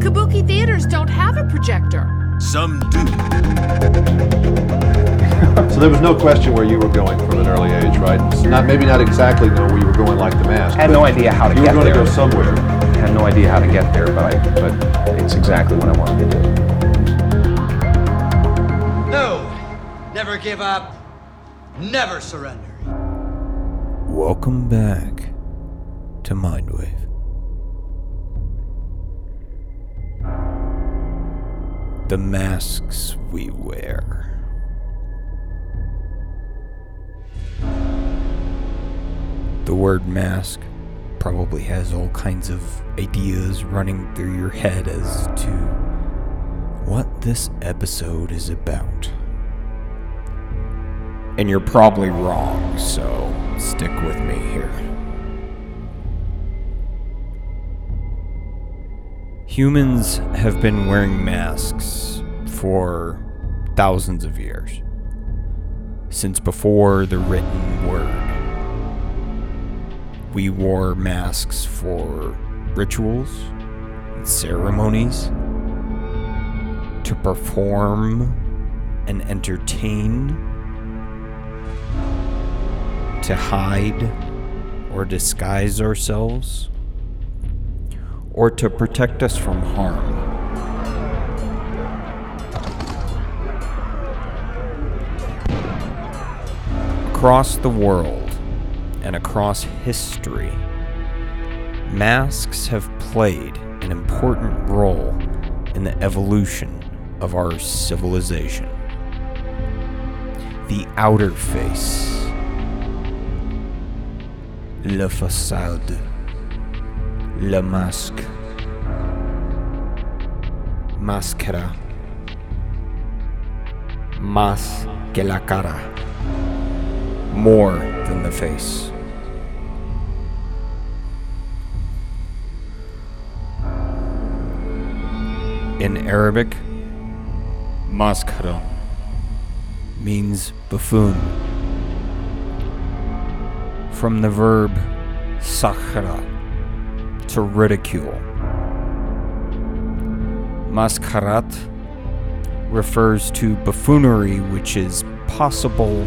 kabuki theaters don't have a projector. Some do. So there was no question where you were going from an early age, right? Not maybe not exactly know where you were going like the mask. I had no idea how to You were get going to go somewhere. I had no idea how to get there, but I, but it's exactly what I wanted to do. No! Never give up. Never surrender. Welcome back to Mindwave. The masks we wear. The word mask probably has all kinds of ideas running through your head as to what this episode is about. And you're probably wrong, so stick with me here. Humans have been wearing masks for thousands of years. Since before the written word. We wore masks for rituals and ceremonies, to perform and entertain to hide or disguise ourselves, or to protect us from harm. Across the world and across history, masks have played an important role in the evolution of our civilization. The outer face Le façade. Le masque. Máscara. Más que la cara. More than the face. In Arabic, maskara means buffoon from the verb sakhra, to ridicule. Maskarat refers to buffoonery which is possible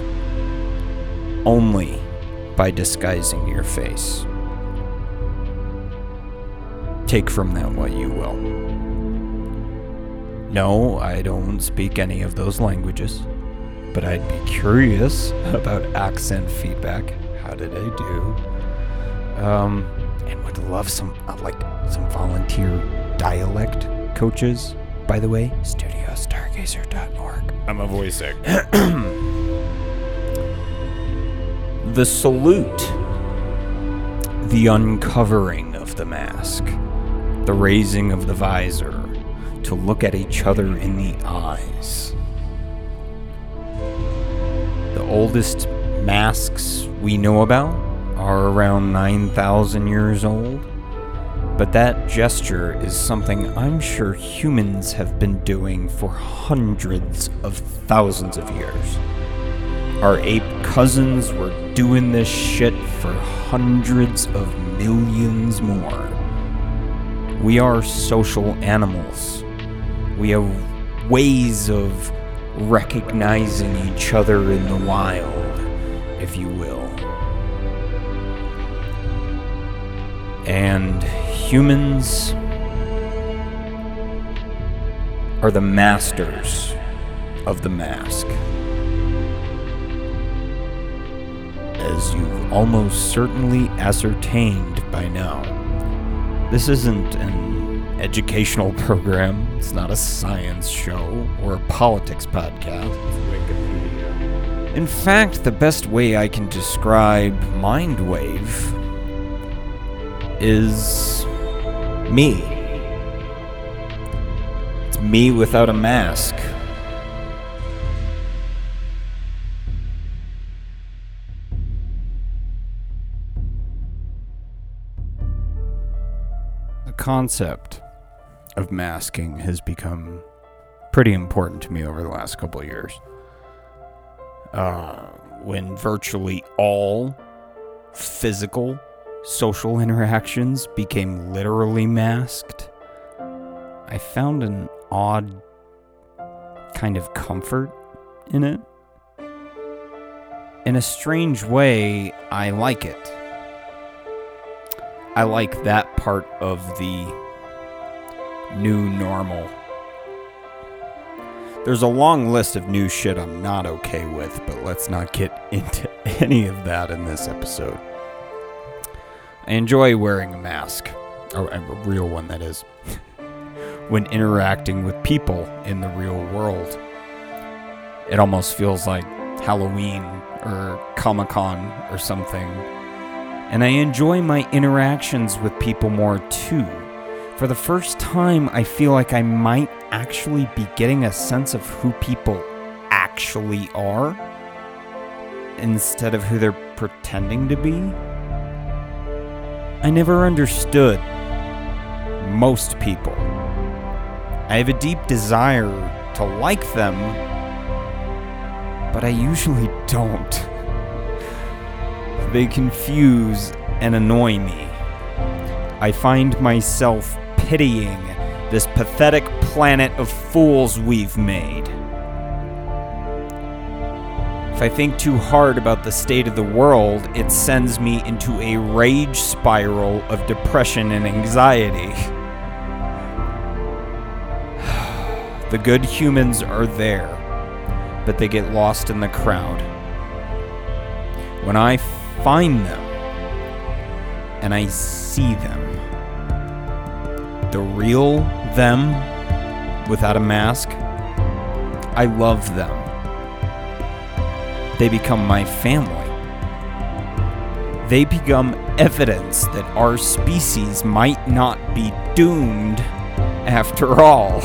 only by disguising your face. Take from that what you will. No, I don't speak any of those languages, but I'd be curious about accent feedback how did I do? Um, and would love some uh, like some volunteer dialect coaches. By the way, studiostargazer.org. I'm a voice actor. the salute, the uncovering of the mask, the raising of the visor to look at each other in the eyes. The oldest masks we know about are around 9,000 years old. But that gesture is something I'm sure humans have been doing for hundreds of thousands of years. Our ape cousins were doing this shit for hundreds of millions more. We are social animals. We have ways of recognizing each other in the wild if you will. And humans are the masters of the mask. As you've almost certainly ascertained by now, this isn't an educational program, it's not a science show or a politics podcast. In fact, the best way I can describe Mindwave is me. It's me without a mask. The concept of masking has become pretty important to me over the last couple of years uh, when virtually all physical social interactions became literally masked, I found an odd kind of comfort in it. In a strange way, I like it. I like that part of the new normal. There's a long list of new shit I'm not okay with, but let's not get into any of that in this episode. I enjoy wearing a mask, or a real one that is, when interacting with people in the real world. It almost feels like Halloween or Comic Con or something. And I enjoy my interactions with people more too. For the first time, I feel like I might actually be getting a sense of who people actually are instead of who they're pretending to be. I never understood most people. I have a deep desire to like them, but I usually don't. They confuse and annoy me. I find myself pitying this pathetic planet of fools we've made. I think too hard about the state of the world, it sends me into a rage spiral of depression and anxiety. The good humans are there, but they get lost in the crowd. When I find them and I see them, the real them without a mask, I love them. They become my family. They become evidence that our species might not be doomed after all.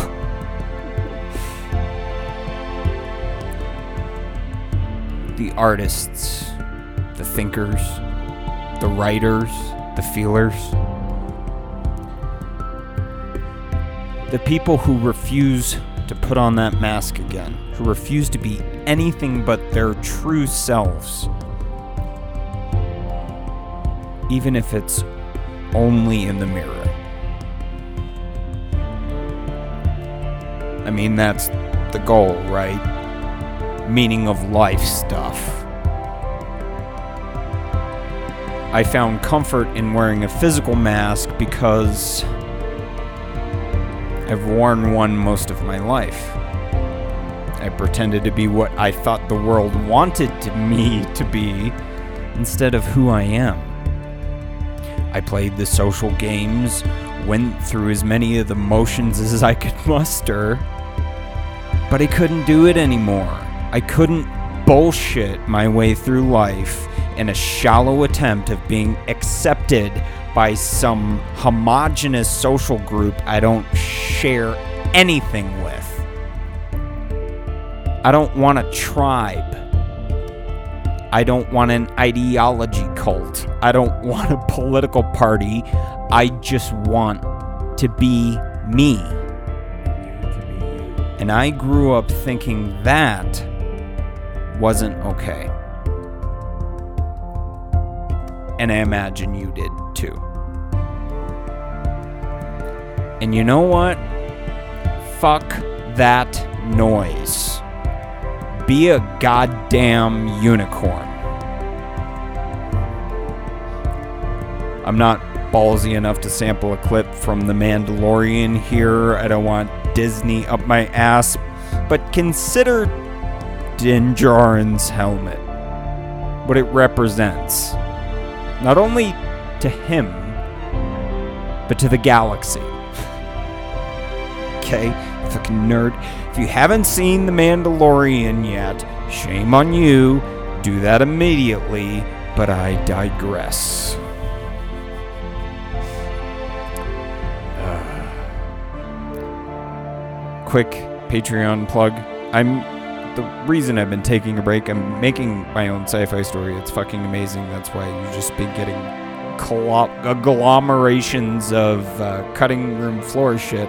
The artists, the thinkers, the writers, the feelers, the people who refuse to put on that mask again, who refuse to be anything but their true selves, even if it's only in the mirror. I mean, that's the goal, right? Meaning of life stuff. I found comfort in wearing a physical mask because I've worn one most of my life. I pretended to be what I thought the world wanted me to be instead of who I am. I played the social games, went through as many of the motions as I could muster, but I couldn't do it anymore. I couldn't bullshit my way through life in a shallow attempt of being accepted by some homogenous social group I don't share anything with. I don't want a tribe. I don't want an ideology cult. I don't want a political party. I just want to be me. And I grew up thinking that wasn't okay. And I imagine you did too. And you know what? Fuck that noise. Be a goddamn unicorn. I'm not ballsy enough to sample a clip from The Mandalorian here. I don't want Disney up my ass. But consider Din Djarin's helmet. What it represents. Not only to him, but to the galaxy. okay, fucking nerd. If you haven't seen The Mandalorian yet, shame on you. Do that immediately, but I digress. quick Patreon plug. I'm the reason I've been taking a break. I'm making my own sci-fi story. It's fucking amazing. That's why you've just been getting agglomerations of uh, cutting room floor shit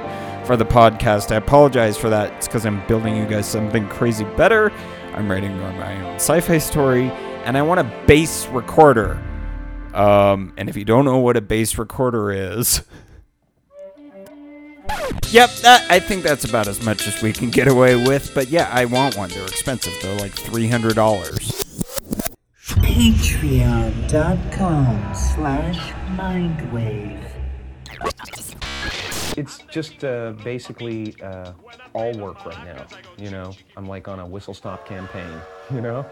for the podcast. I apologize for that. It's because I'm building you guys something crazy better. I'm writing my own sci-fi story, and I want a bass recorder. Um, and if you don't know what a bass recorder is. Yep, that, I think that's about as much as we can get away with. But yeah, I want one. They're expensive. They're like $300. Patreon.com slash Mindwave. It's just uh, basically uh, all work right now. You know, I'm like on a whistle stop campaign. You know,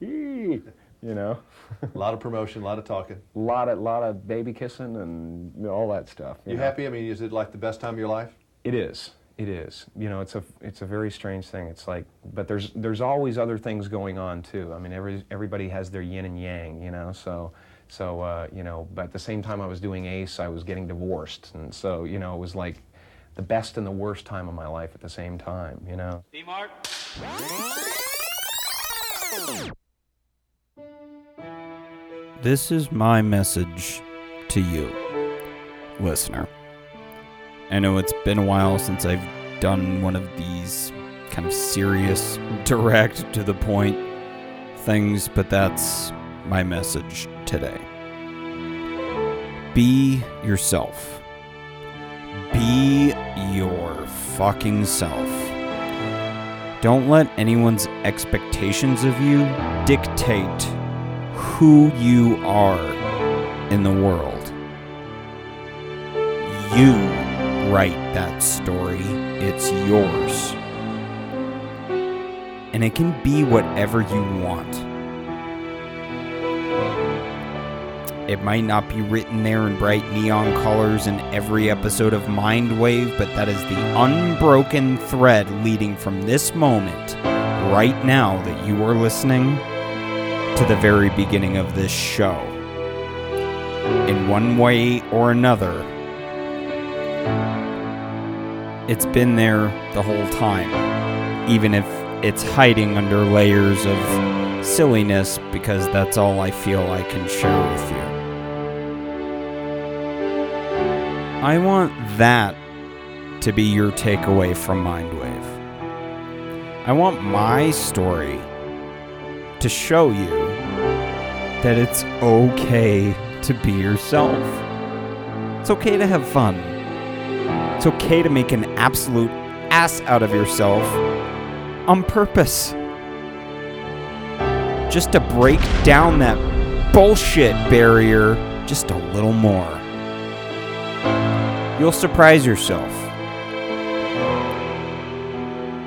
you know, A lot of promotion, a lot of talking. a lot of lot of baby kissing and you know, all that stuff. You know. happy? I mean, is it like the best time of your life? It is. It is. You know, it's a it's a very strange thing. It's like, but there's there's always other things going on too. I mean, every everybody has their yin and yang. You know, so so uh, you know, but at the same time I was doing Ace, I was getting divorced, and so you know, it was like the best and the worst time of my life at the same time. You know. This is my message to you, listener. I know it's been a while since I've done one of these kind of serious, direct, to the point things, but that's my message today. Be yourself. Be your fucking self. Don't let anyone's expectations of you dictate who you are in the world. You write that story, it's yours. And it can be whatever you want. It might not be written there in bright neon colors in every episode of Mindwave, but that is the unbroken thread leading from this moment, right now, that you are listening to the very beginning of this show. In one way or another, it's been there the whole time, even if it's hiding under layers of silliness because that's all I feel I can share with you. I want that to be your takeaway from Mindwave. I want my story to show you that it's okay to be yourself. It's okay to have fun. It's okay to make an absolute ass out of yourself on purpose. Just to break down that bullshit barrier just a little more. You'll surprise yourself.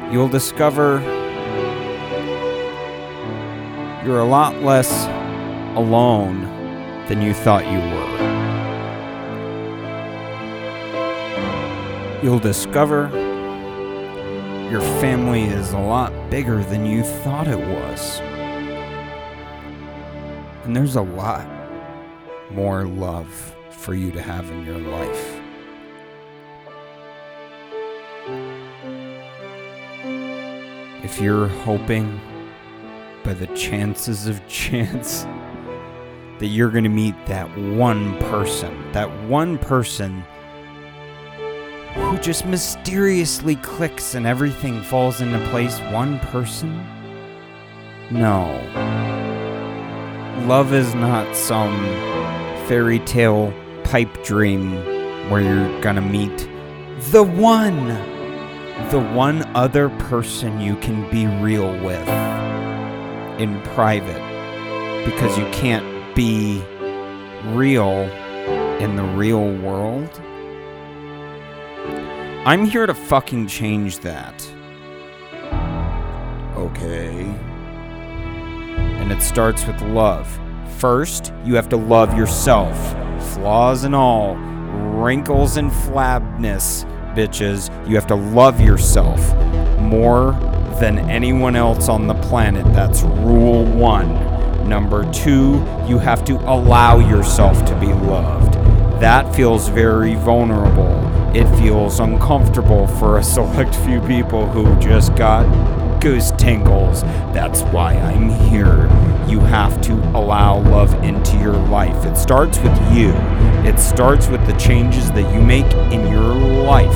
You'll discover you're a lot less alone than you thought you were. You'll discover your family is a lot bigger than you thought it was. And there's a lot more love for you to have in your life. If you're hoping by the chances of chance that you're going to meet that one person, that one person who just mysteriously clicks and everything falls into place, one person? No. Love is not some fairy tale pipe dream where you're gonna meet the one, the one other person you can be real with in private because you can't be real in the real world. I'm here to fucking change that. Okay. And it starts with love. First, you have to love yourself. Flaws and all, wrinkles and flabness, bitches. You have to love yourself more than anyone else on the planet. That's rule one. Number two, you have to allow yourself to be loved. That feels very vulnerable. It feels uncomfortable for a select few people who just got goose tingles. That's why I'm here. You have to allow love into your life. It starts with you, it starts with the changes that you make in your life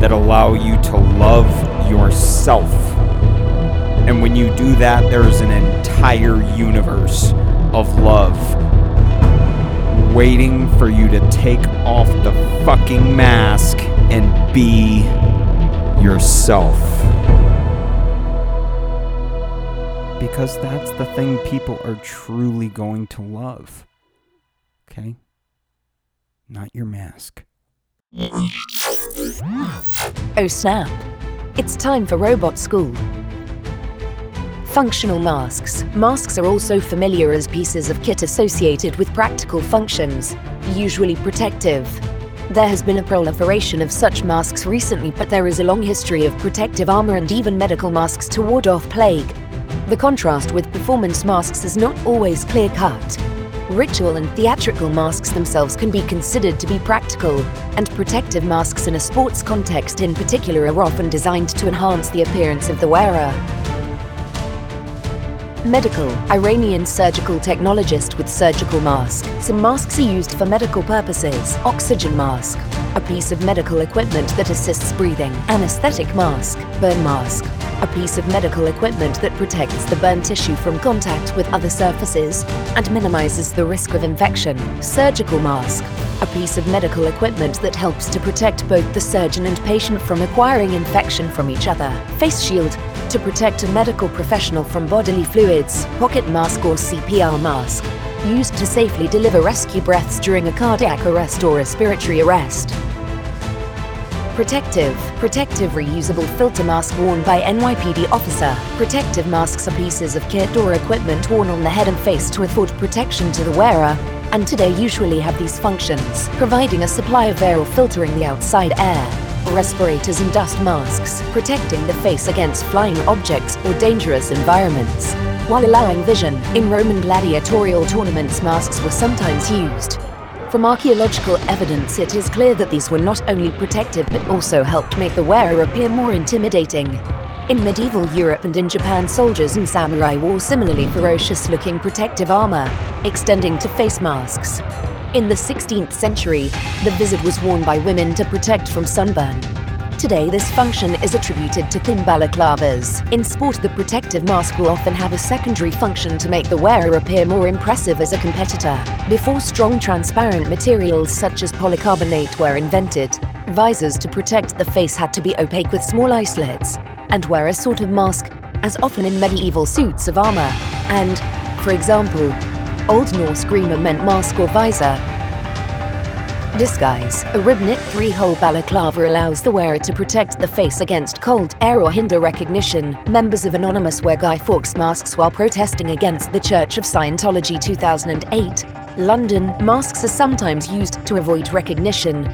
that allow you to love yourself. And when you do that, there's an entire universe of love waiting for you to take off the fucking mask and be yourself. Because that's the thing people are truly going to love. Okay? Not your mask. Oh snap! It's time for robot school. Functional masks. Masks are also familiar as pieces of kit associated with practical functions, usually protective. There has been a proliferation of such masks recently, but there is a long history of protective armor and even medical masks to ward off plague. The contrast with performance masks is not always clear cut. Ritual and theatrical masks themselves can be considered to be practical, and protective masks in a sports context in particular are often designed to enhance the appearance of the wearer. Medical, Iranian surgical technologist with surgical mask. Some masks are used for medical purposes. Oxygen mask, a piece of medical equipment that assists breathing. Anesthetic mask, burn mask, a piece of medical equipment that protects the burn tissue from contact with other surfaces and minimizes the risk of infection. Surgical mask, a piece of medical equipment that helps to protect both the surgeon and patient from acquiring infection from each other. Face shield, to protect a medical professional from bodily fluids, pocket mask or CPR mask, used to safely deliver rescue breaths during a cardiac arrest or respiratory arrest. Protective, protective reusable filter mask worn by NYPD officer. Protective masks are pieces of kit or equipment worn on the head and face to afford protection to the wearer, and today usually have these functions, providing a supply of air or filtering the outside air respirators and dust masks, protecting the face against flying objects or dangerous environments. While allowing vision, in Roman gladiatorial tournaments masks were sometimes used. From archaeological evidence, it is clear that these were not only protective but also helped make the wearer appear more intimidating. In medieval Europe and in Japan, soldiers and samurai wore similarly ferocious looking protective armor, extending to face masks. In the 16th century, the vizard was worn by women to protect from sunburn. Today, this function is attributed to thin balaclavas. In sport, the protective mask will often have a secondary function to make the wearer appear more impressive as a competitor. Before strong transparent materials such as polycarbonate were invented, visors to protect the face had to be opaque with small slits, and wear a sort of mask, as often in medieval suits of armor. And, for example, Old Norse grima meant mask or visor. Disguise. A rib-knit three-hole balaclava allows the wearer to protect the face against cold air or hinder recognition. Members of Anonymous wear Guy Fawkes masks while protesting against the Church of Scientology 2008. London. Masks are sometimes used to avoid recognition.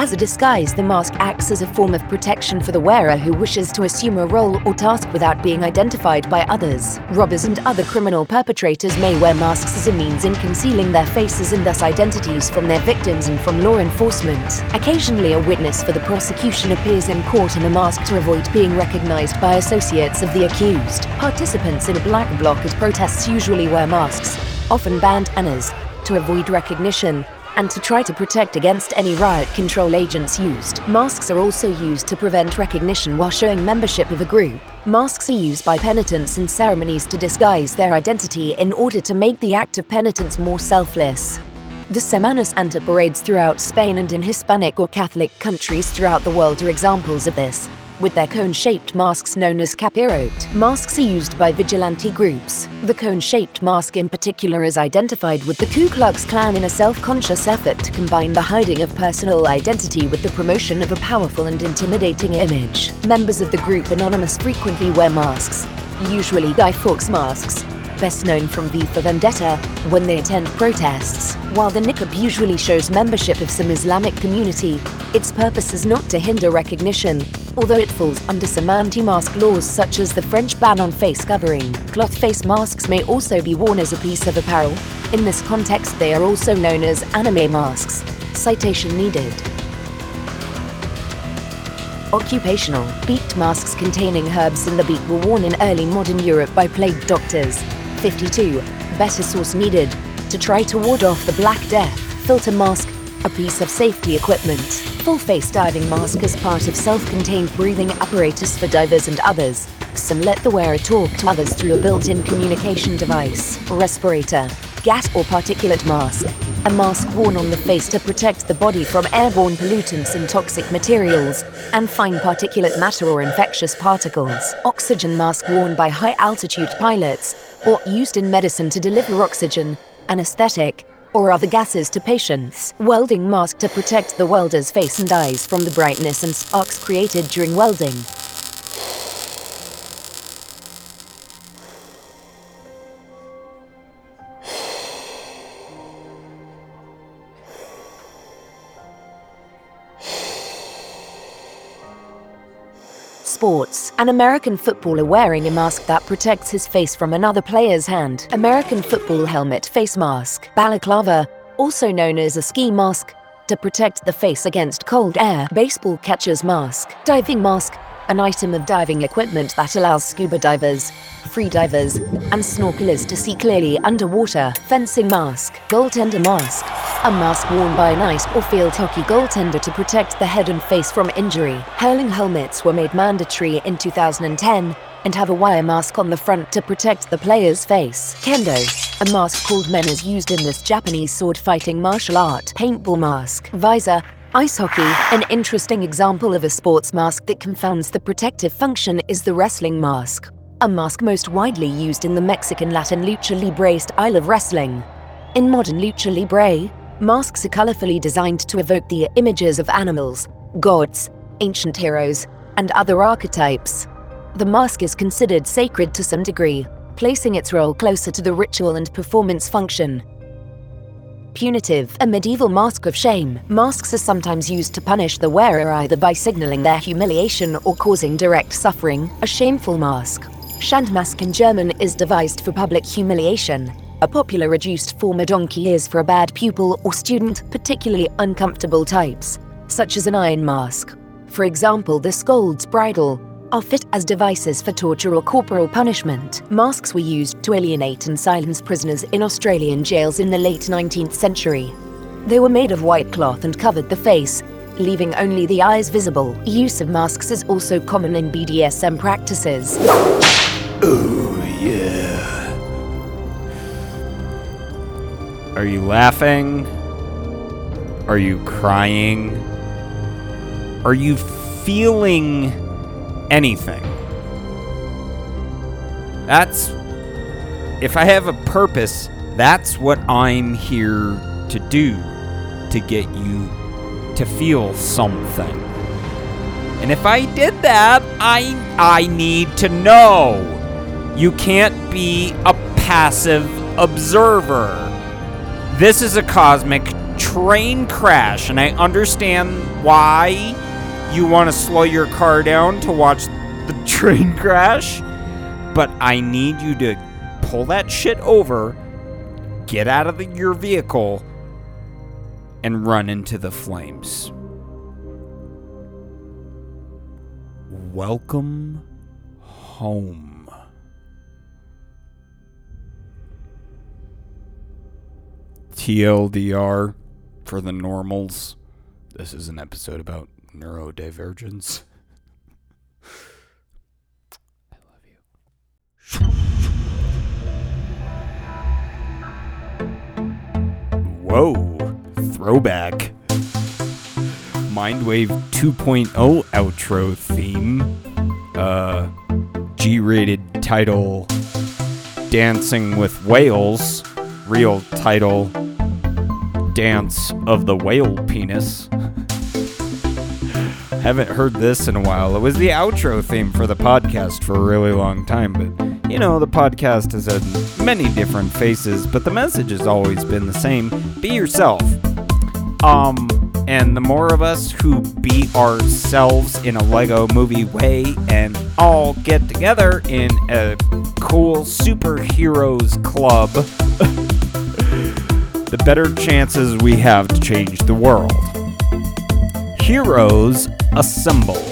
As a disguise, the mask acts as a form of protection for the wearer who wishes to assume a role or task without being identified by others. Robbers and other criminal perpetrators may wear masks as a means in concealing their faces and thus identities from their victims and from law enforcement. Occasionally, a witness for the prosecution appears in court in a mask to avoid being recognized by associates of the accused. Participants in a black bloc at protests usually wear masks, often bandanas, to avoid recognition and to try to protect against any riot control agents used. Masks are also used to prevent recognition while showing membership of a group. Masks are used by penitents in ceremonies to disguise their identity in order to make the act of penitence more selfless. The Semana Santa parades throughout Spain and in Hispanic or Catholic countries throughout the world are examples of this with their cone-shaped masks known as capirote. Masks are used by vigilante groups. The cone-shaped mask in particular is identified with the Ku Klux Klan in a self-conscious effort to combine the hiding of personal identity with the promotion of a powerful and intimidating image. Members of the group Anonymous frequently wear masks, usually Guy Fawkes masks, best known from V for Vendetta, when they attend protests. While the niqab usually shows membership of some Islamic community, its purpose is not to hinder recognition, although it falls under some anti-mask laws such as the French ban on face covering. Cloth face masks may also be worn as a piece of apparel. In this context, they are also known as anime masks. Citation needed. Occupational. Beaked masks containing herbs in the beak were worn in early modern Europe by plague doctors. 52. Better source needed. To try to ward off the Black Death. Filter mask. A piece of safety equipment. Full face diving mask as part of self contained breathing apparatus for divers and others. Some let the wearer talk to others through a built in communication device. Respirator. Gas or particulate mask. a mask worn on the face to protect the body from airborne pollutants and toxic materials, and fine particulate matter or infectious particles. Oxygen mask worn by high altitude pilots, or used in medicine to deliver oxygen, anesthetic, or other gases to patients. Welding mask to protect the welder's face and eyes from the brightness and sparks created during welding. Sports. An American footballer wearing a mask that protects his face from another player's hand. American football helmet face mask. Balaclava, also known as a ski mask, to protect the face against cold air. Baseball catcher's mask. Diving mask, an item of diving equipment that allows scuba divers, free divers, and snorkelers to see clearly underwater. Fencing mask. Goaltender mask. A mask worn by an ice or field hockey goaltender to protect the head and face from injury. Hurling helmets were made mandatory in 2010 and have a wire mask on the front to protect the player's face. Kendo, a mask called men is used in this Japanese sword fighting martial art. Paintball mask. Visor, Ice hockey, an interesting example of a sports mask that confounds the protective function, is the wrestling mask, a mask most widely used in the Mexican Latin lucha libre style of wrestling. In modern lucha libre, masks are colorfully designed to evoke the images of animals, gods, ancient heroes, and other archetypes. The mask is considered sacred to some degree, placing its role closer to the ritual and performance function. Punitive, a medieval mask of shame. Masks are sometimes used to punish the wearer either by signaling their humiliation or causing direct suffering. A shameful mask. Schandmask in German is devised for public humiliation. A popular reduced form of donkey is for a bad pupil or student, particularly uncomfortable types, such as an iron mask. For example, the scold's bridle, are fit as devices for torture or corporal punishment. Masks were used to alienate and silence prisoners in Australian jails in the late 19th century. They were made of white cloth and covered the face, leaving only the eyes visible. Use of masks is also common in BDSM practices. Oh, Are you laughing? Are you crying? Are you feeling anything? That's. If I have a purpose, that's what I'm here to do. To get you to feel something. And if I did that, I I need to know. You can't be a passive observer. This is a cosmic train crash, and I understand why you want to slow your car down to watch the train crash, but I need you to pull that shit over, get out of the, your vehicle, and run into the flames. Welcome home. TLDR for the normals. This is an episode about neurodivergence. I love you. Whoa, throwback. Mindwave 2.0 outro theme. Uh, G rated title Dancing with Whales. Real title Dance of the Whale Penis. Haven't heard this in a while. It was the outro theme for the podcast for a really long time, but you know, the podcast has had many different faces, but the message has always been the same be yourself. Um, and the more of us who be ourselves in a Lego movie way and all get together in a cool superheroes club, the better chances we have to change the world. Heroes Assemble.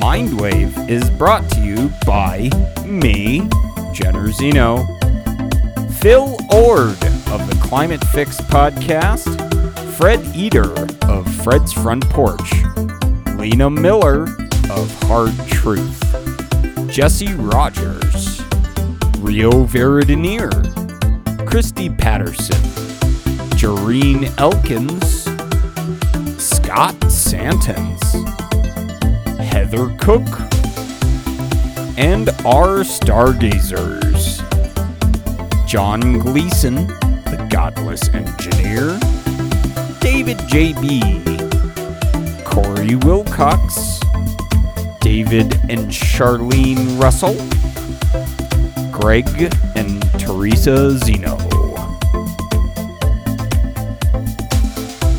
Mindwave is brought to you by me, Jenner Zeno, Phil Ord of the Climate Fix podcast, Fred Eater of Fred's Front Porch, Lena Miller of Hard Truth, Jesse Rogers, Rio Veridinier, Christy Patterson, Jareen Elkins, Scott Santens, Heather Cook, and our stargazers John Gleason, the godless engineer, David J.B., Corey Wilcox, David and Charlene Russell, Greg and Teresa Zeno.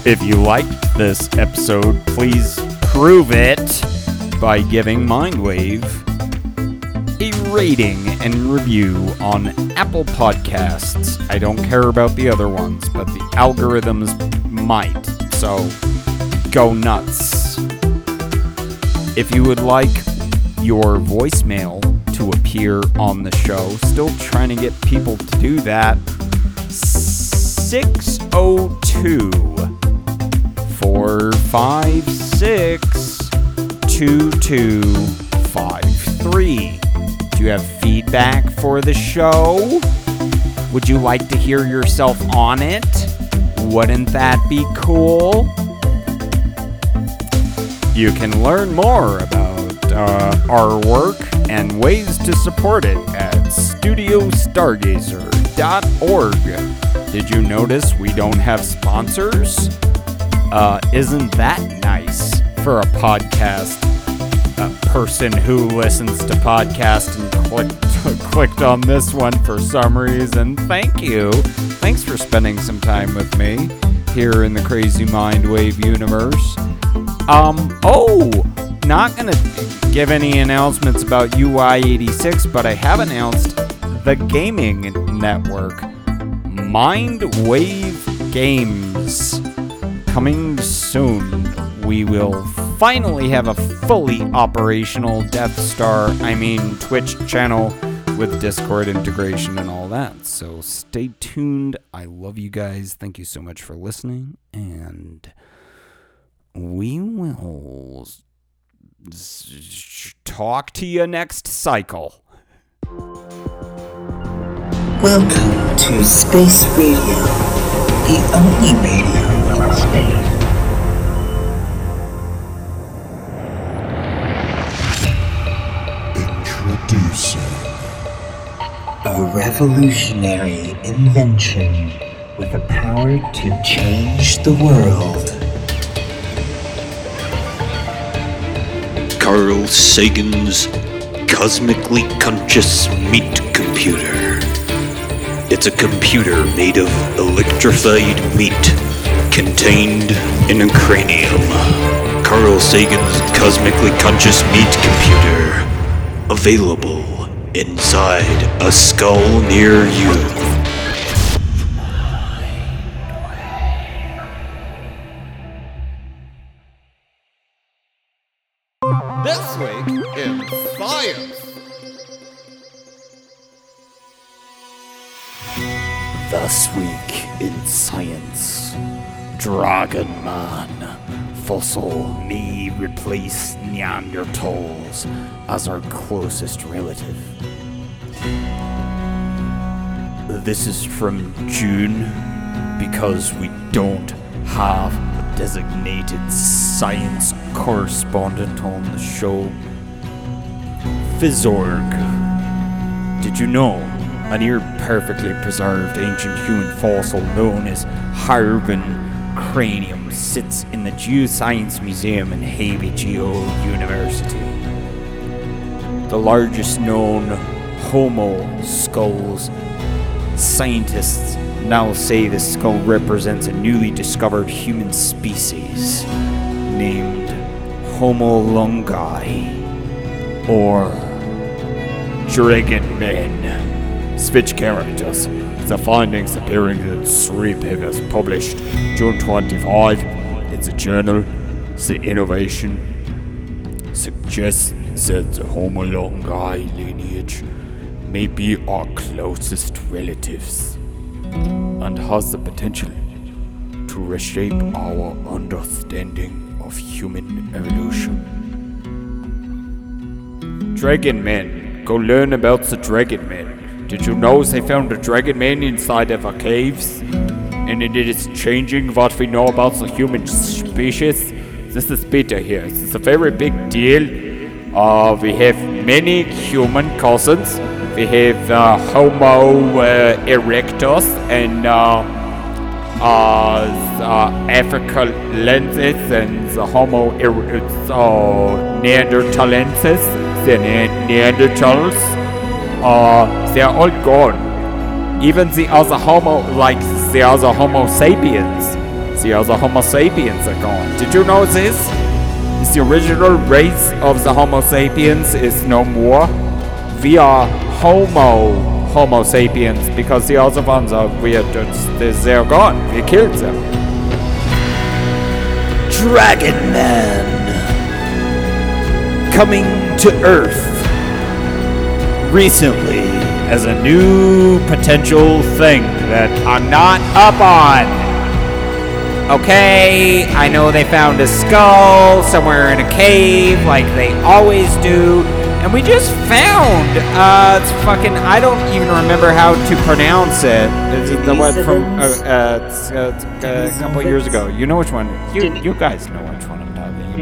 If you liked this episode, please prove it by giving Mindwave a rating and review on Apple Podcasts. I don't care about the other ones, but the algorithms might. So go nuts. If you would like your voicemail to appear on the show, still trying to get people to do that. 602 456 2253. Do you have feedback for the show? Would you like to hear yourself on it? Wouldn't that be cool? You can learn more about uh, our work and ways to support it at studiostargazer.org. Did you notice we don't have sponsors? Uh, isn't that nice for a podcast a person who listens to podcasts and clicked, clicked on this one for some reason? Thank you. Thanks for spending some time with me here in the Crazy Mind Wave universe. Um, oh, not gonna give any announcements about UI86, but I have announced the gaming network, Mindwave Games, coming soon. We will finally have a fully operational Death Star, I mean Twitch channel with Discord integration and all that. So stay tuned. I love you guys. Thank you so much for listening and we will talk to you next cycle. Welcome to Space Radio, the only radio in space. Introducing A revolutionary invention with the power to change the world. Carl Sagan's Cosmically Conscious Meat Computer. It's a computer made of electrified meat contained in a cranium. Carl Sagan's Cosmically Conscious Meat Computer. Available inside a skull near you. Fossil may replace Neanderthals as our closest relative. This is from June because we don't have a designated science correspondent on the show. Phys.org. Did you know a near perfectly preserved ancient human fossil known as Harbin cranium sits in the Geoscience Museum in Hebei GEO University? The largest known Homo skulls. Scientists now say the skull represents a newly discovered human species named Homo longi or Dragon Men. Switch characters. The findings appearing in three papers published June 25 in the journal The Innovation suggests that the Homo longi lineage may be our closest relatives and has the potential to reshape our understanding of human evolution. Dragon Men. Go learn about the Dragon Men. Did you know they found a Dragon Man inside of our caves? and it is changing what we know about the human species. This is Peter here. This is a very big deal. Uh, we have many human cousins. We have uh, Homo uh, erectus and uh, uh, the Africalensis and the Homo er- uh, Neanderthalensis, the ne- Neanderthals. Uh, they are all gone. Even the other Homo, like the other Homo sapiens, the other Homo sapiens are gone. Did you know this? The original race of the Homo sapiens is no more. We are Homo Homo sapiens because the other ones are weird. They're gone. We killed them. Dragon Man coming to Earth recently as a new potential thing that I'm not up on. Okay, I know they found a skull somewhere in a cave like they always do. And we just found, uh, it's fucking, I don't even remember how to pronounce it. It's the one from, uh, uh, uh, uh, a couple years ago. You know which one, you, you guys know which one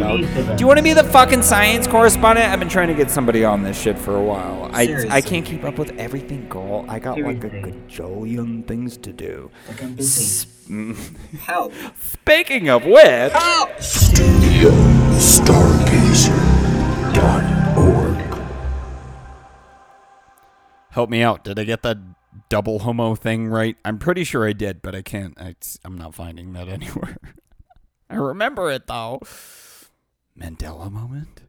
about. Do you want to be the fucking science correspondent? I've been trying to get somebody on this shit for a while. I, I can't keep up with everything, girl. I got like a Seriously. gajillion things to do. Like I'm busy. Help! Speaking of which, Help! Studio Stargazer.org. Help me out. Did I get that double homo thing right? I'm pretty sure I did, but I can't. I, I'm not finding that anywhere. I remember it though. Mandela moment.